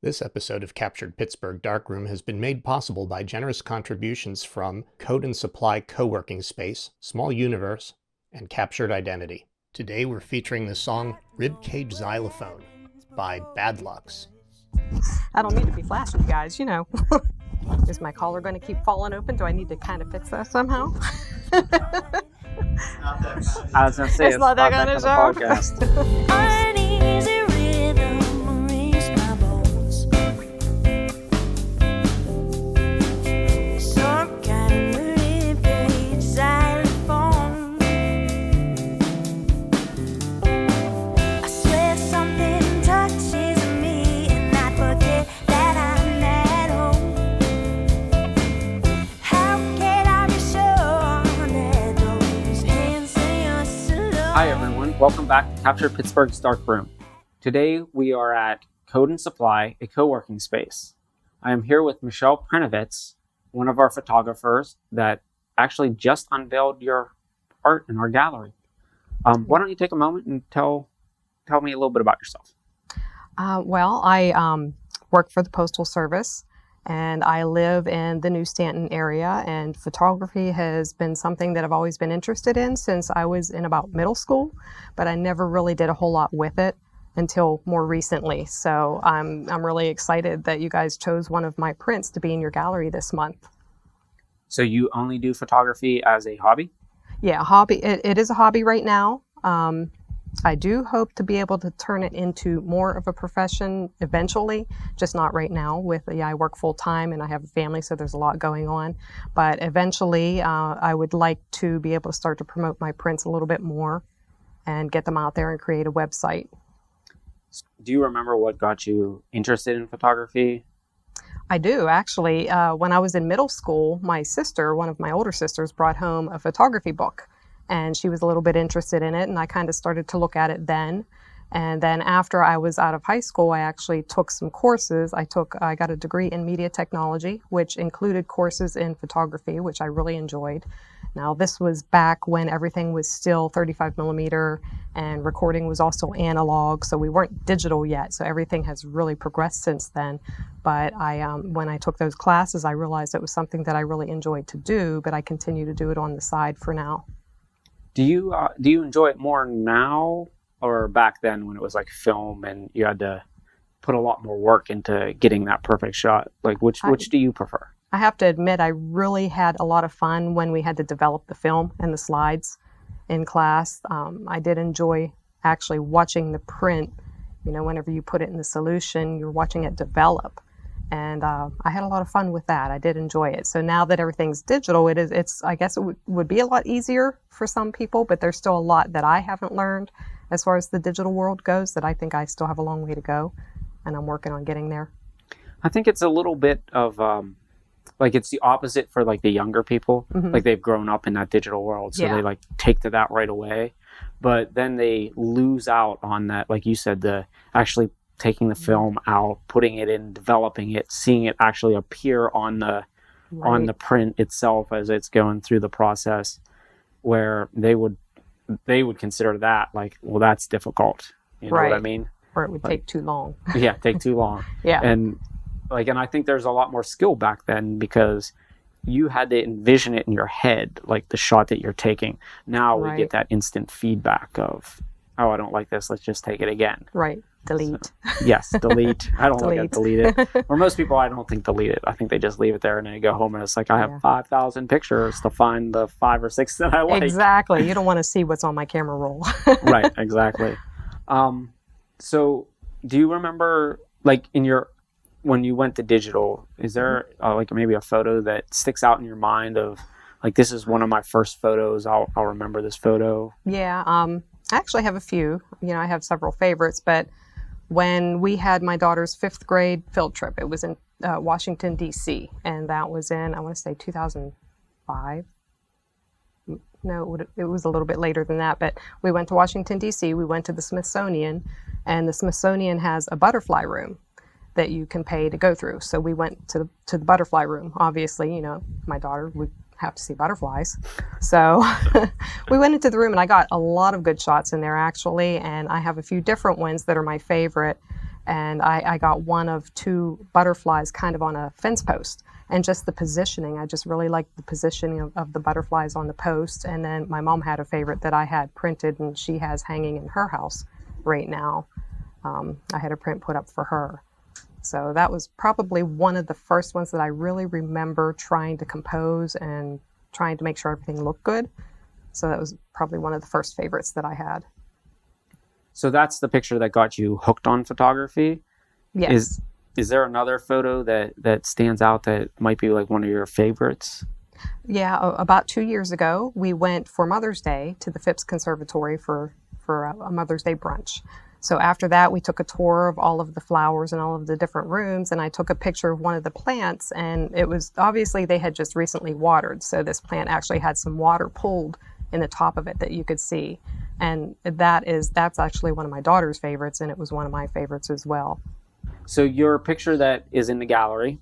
This episode of Captured Pittsburgh Darkroom has been made possible by generous contributions from Code and Supply Co-working Space, Small Universe, and Captured Identity. Today we're featuring the song Ribcage Xylophone by Bad Lucks. I don't need to be flashing, you guys, you know. Is my collar going to keep falling open? Do I need to kind of fix that somehow? I was gonna say It's it's, not that kind kinda of show. podcast. Hi everyone, welcome back to Capture Pittsburgh's Dark Room. Today we are at Code and Supply, a co-working space. I am here with Michelle Prenovitz, one of our photographers that actually just unveiled your art in our gallery. Um, why don't you take a moment and tell tell me a little bit about yourself? Uh, well, I um, work for the Postal Service and I live in the New Stanton area. And photography has been something that I've always been interested in since I was in about middle school, but I never really did a whole lot with it until more recently. So I'm, I'm really excited that you guys chose one of my prints to be in your gallery this month. So you only do photography as a hobby? Yeah, hobby. It, it is a hobby right now. Um, I do hope to be able to turn it into more of a profession eventually, just not right now. With yeah, I work full time and I have a family, so there's a lot going on. But eventually, uh, I would like to be able to start to promote my prints a little bit more and get them out there and create a website. Do you remember what got you interested in photography? I do actually. Uh, when I was in middle school, my sister, one of my older sisters, brought home a photography book, and she was a little bit interested in it, and I kind of started to look at it then. And then after I was out of high school, I actually took some courses. I took, I got a degree in media technology, which included courses in photography, which I really enjoyed. Now, this was back when everything was still 35 millimeter and recording was also analog, so we weren't digital yet. So everything has really progressed since then. But I, um, when I took those classes, I realized it was something that I really enjoyed to do, but I continue to do it on the side for now. Do you uh, do you enjoy it more now or back then when it was like film and you had to put a lot more work into getting that perfect shot? Like which I- which do you prefer? I have to admit, I really had a lot of fun when we had to develop the film and the slides in class. Um, I did enjoy actually watching the print. You know, whenever you put it in the solution, you're watching it develop, and uh, I had a lot of fun with that. I did enjoy it. So now that everything's digital, it is. It's. I guess it would, would be a lot easier for some people, but there's still a lot that I haven't learned as far as the digital world goes. That I think I still have a long way to go, and I'm working on getting there. I think it's a little bit of um, like it's the opposite for like the younger people. Mhm. Like they've grown up in that digital world, so Yeah. they like take to that right away. But then they lose out on that, like you said, the actually taking the film out, putting it in, developing it, seeing it actually appear on the on the print itself as it's going through the process where they would they would consider that like well that's difficult. You know what i mean? Or it would like- take too long. yeah take too long. Yeah. and like and i think there's a lot more skill back then because you had to envision it in your head like the shot that you're taking. Now we get that instant feedback of oh i don't like this. Let's just take it again. Right. Delete. yes delete i don't like Delete. delete it or most people i don't think delete it i think they just leave it there and then they go home and it's like i have Yeah. 5000 pictures to find the five or six that i like Exactly. You don't want to see what's on my camera roll. right exactly um so do you remember like in your when you went to digital is there uh, like maybe a photo that sticks out in your mind of like this is one of my first photos i'll, I'll remember this photo yeah. Um, I actually have a few. You know, I have several favorites, but when we had my daughter's fifth grade field trip, it was in uh, Washington, D.C., and that was in, I want to say 2005. Mm, No, it, was a little bit later than that, but we went to Washington, D.C., we went to the Smithsonian, and the Smithsonian has a butterfly room that you can pay to go through. So we went to the, to the butterfly room. Obviously, you know, my daughter would have to see butterflies. So we went into the room and I got a lot of good shots in there actually. And I have a few different ones that are my favorite. and I, I got one of two butterflies kind of on a fence post. And just the positioning, I just really liked the positioning of, of the butterflies on the post. And then my mom had a favorite that I had printed, and she has hanging in her house right now. Um, I had a print put up for her. So that was probably one of the first ones that I really remember trying to compose and trying to make sure everything looked good. So that was probably one of the first favorites that I had. So that's the picture that got you hooked on photography. Yes. Is is there another photo that that stands out that might be like one of your favorites? Yeah, about two years ago, we went for Mother's Day to the Phipps Conservatory for for a, a Mother's Day brunch. So after that, we took a tour of all of the flowers and all of the different rooms, and I took a picture of one of the plants. And it was obviously they had just recently watered, so this plant actually had some water pulled in the top of it that you could see. And that is that's actually one of my daughter's favorites, and it was one of my favorites as well. So your picture that is in the gallery,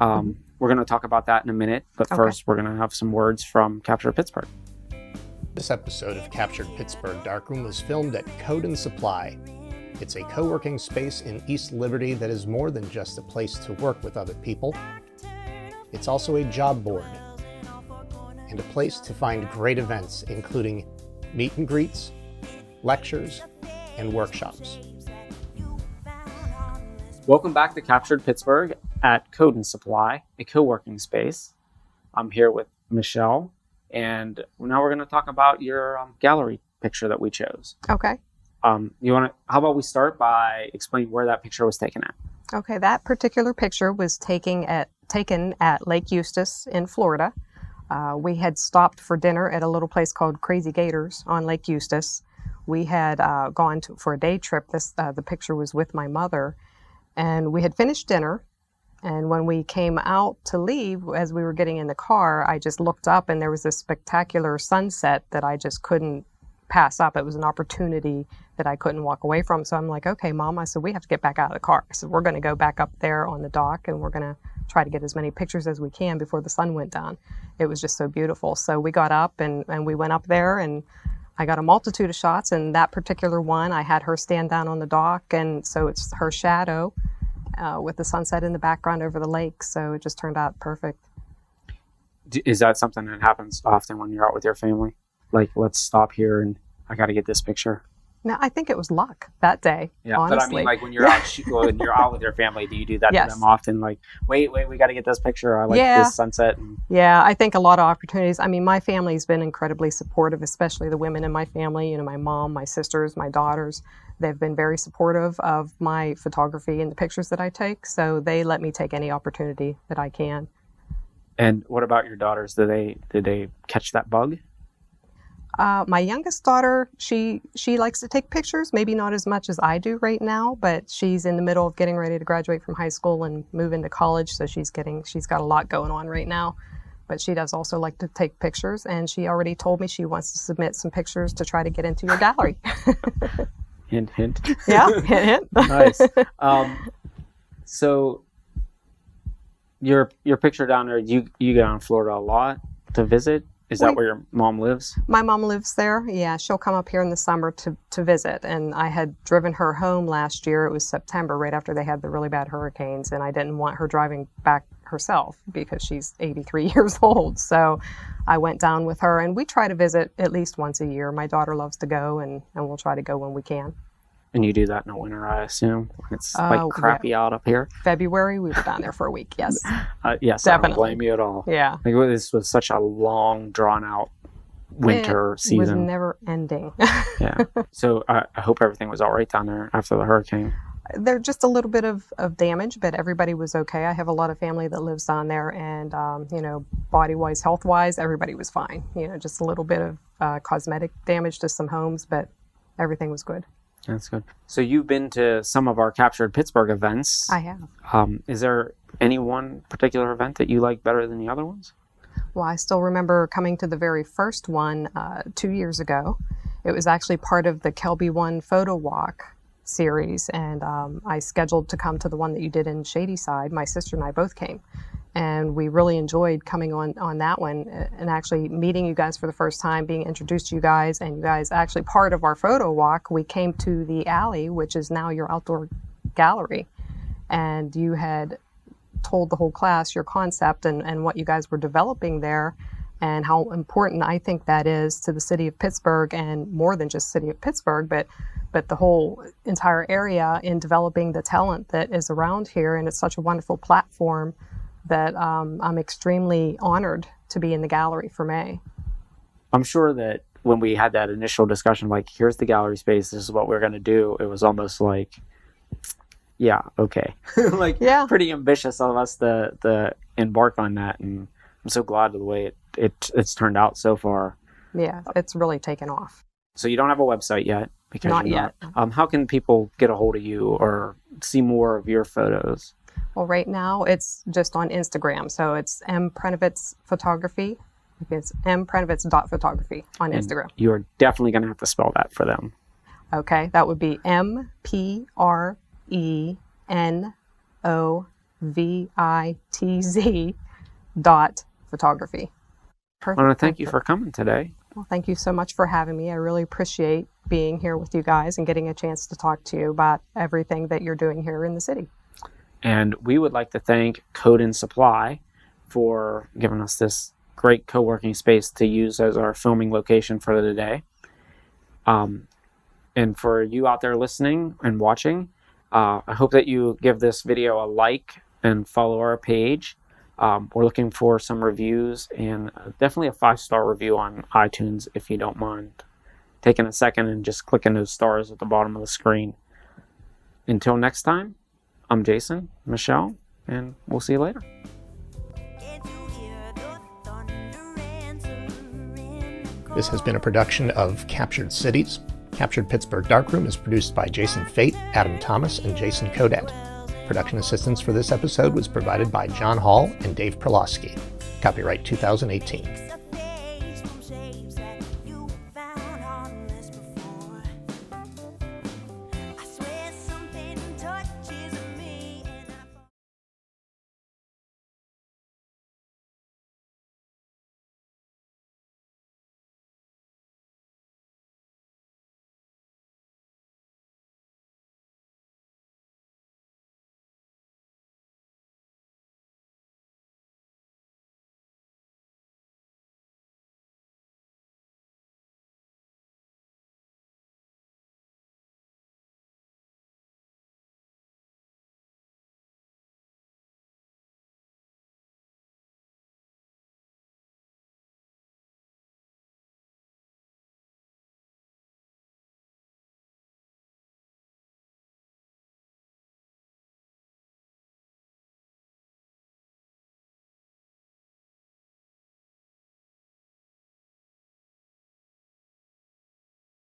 um, we're going to talk about that in a minute. But Okay. first, we're going to have some words from Capture Pittsburgh. This episode of Captured Pittsburgh Darkroom was filmed at Code and Supply. It's a co working space in East Liberty that is more than just a place to work with other people, it's also a job board and a place to find great events, including meet and greets, lectures, and workshops. Welcome back to Captured Pittsburgh at Code and Supply, a co-working space. I'm here with Michelle, and now we're going to talk about your um, gallery picture that we chose. Okay. Um, you want to? How about we start by explaining where that picture was taken at? Okay, that particular picture was taking at, taken at Lake Eustis in Florida. Uh, we had stopped for dinner at a little place called Crazy Gators on Lake Eustis. We had uh, gone to, for a day trip. This uh, the picture was with my mother, and we had finished dinner. And when we came out to leave, as we were getting in the car, I just looked up and there was this spectacular sunset that I just couldn't pass up. It was an opportunity that I couldn't walk away from. So I'm like, okay, mom, I said, we have to get back out of the car. Said, we're going to go back up there on the dock and we're going to try to get as many pictures as we can before the sun went down. It was just so beautiful. So we got up and, and we went up there and I got a multitude of shots. And that particular one, I had her stand down on the dock. And so it's her shadow uh, with the sunset in the background over the lake. So it just turned out perfect. Is that something that happens often when you're out with your family? Like, let's stop here and I got to get this picture. No, I think it was luck that day. Yeah, honestly. but I mean, like when you're out, when you're out with your family, do you do that Yes. to them often? Like, wait, wait, we got to get this picture. I like Yeah. this sunset. And, Yeah, I think a lot of opportunities. I mean, my family's been incredibly supportive, especially the women in my family, you know, my mom, my sisters, my daughters. They've been very supportive of my photography and the pictures that I take. So they let me take any opportunity that I can. and what about your daughters? Do they did they catch that bug? Uh, my youngest daughter, she she likes to take pictures. Maybe not as much as I do right now, but she's in the middle of getting ready to graduate from high school and move into college. So she's getting she's got a lot going on right now. But she does also like to take pictures, and she already told me she wants to submit some pictures to try to get into your gallery. Hint, hint. yeah, hint, hint. nice. Um, so your your picture down there, you you go down to Florida a lot to visit. Is that We- where your mom lives? My mom lives there. Yeah, she'll come up here in the summer to, to visit. And I had driven her home last year. It was September, right after they had the really bad hurricanes. And I didn't want her driving back herself because she's 83 years old. So I went down with her and we try to visit at least once a year. My daughter loves to go and, and we'll try to go when we can. And you do that in the winter, I assume. It's Uh, like crappy out up here. February, we were down there for a week. Yes. Uh, yes, I don't Definitely. blame you at all. Yeah. Like this was such a long, drawn out winter season. It was never ending. yeah. So I, I hope everything was all right down there after the hurricane. There's just a little bit of, of damage, but everybody was okay. I have a lot of family that lives down there, and um, you know, body wise, health wise, everybody was fine. You know, just a little bit of uh, cosmetic damage to some homes, but everything was good. That's good. So you've been to some of our captured Pittsburgh events. I have. Um, is there any one particular event that you like better than the other ones? Well, I still remember coming to the very first one uh, two years ago. It was actually part of the KelbyOne Photo Walk series, and um, I scheduled to come to the one that you did in Shadyside. My sister and I both came, and we really enjoyed coming on on that one uh, and actually meeting you guys for the first time, being introduced to you guys, and you guys actually part of our photo walk. We came to the alley, which is now your outdoor gallery. And you had told the whole class your concept and, and what you guys were developing there and how important I think that is to the city of Pittsburgh and more than just city of Pittsburgh, but but the whole entire area in developing the talent that is around here. And it's such a wonderful platform that um, I'm extremely honored to be in the gallery for May. I'm sure that when we had that initial discussion, like, here's the gallery space, this is what we're going to do, it was almost like, yeah, okay. like, Yeah. pretty ambitious of us to, to embark on that. And I'm so glad of the way it, it it's turned out so far. Yeah, it's really taken off. So you don't have a website yet? Because Not yet. Um, how can people get a hold of you or see more of your photos? Well, right now it's just on Instagram. So it's M Prenovitz Photography. It's M Prenovitz dot photography on And Instagram. You're definitely going to have to spell that for them. Okay, that would be M P R E N O V I T Z dot photography. Perfect. I want to thank you for coming today. Well, thank you so much for having me. I really appreciate being here with you guys and getting a chance to talk to you about everything that you're doing here in the city. And we would like to thank Code and Supply for giving us this great co working space to use as our filming location for the day. Um, and for you out there listening and watching, uh, I hope that you give this video a like and follow our page. Um, we're looking for some reviews and uh, definitely a five star review on iTunes if you don't mind taking a second and just clicking those stars at the bottom of the screen. Until next time, I'm Jason, Michelle, and we'll see you later. This has been a production of Captured Cities. Captured Pittsburgh Darkroom is produced by Jason Fate, Adam Thomas, and Jason Kodet. Production assistance for this episode was provided by John Hall and Dave Perlowski. Copyright 2018.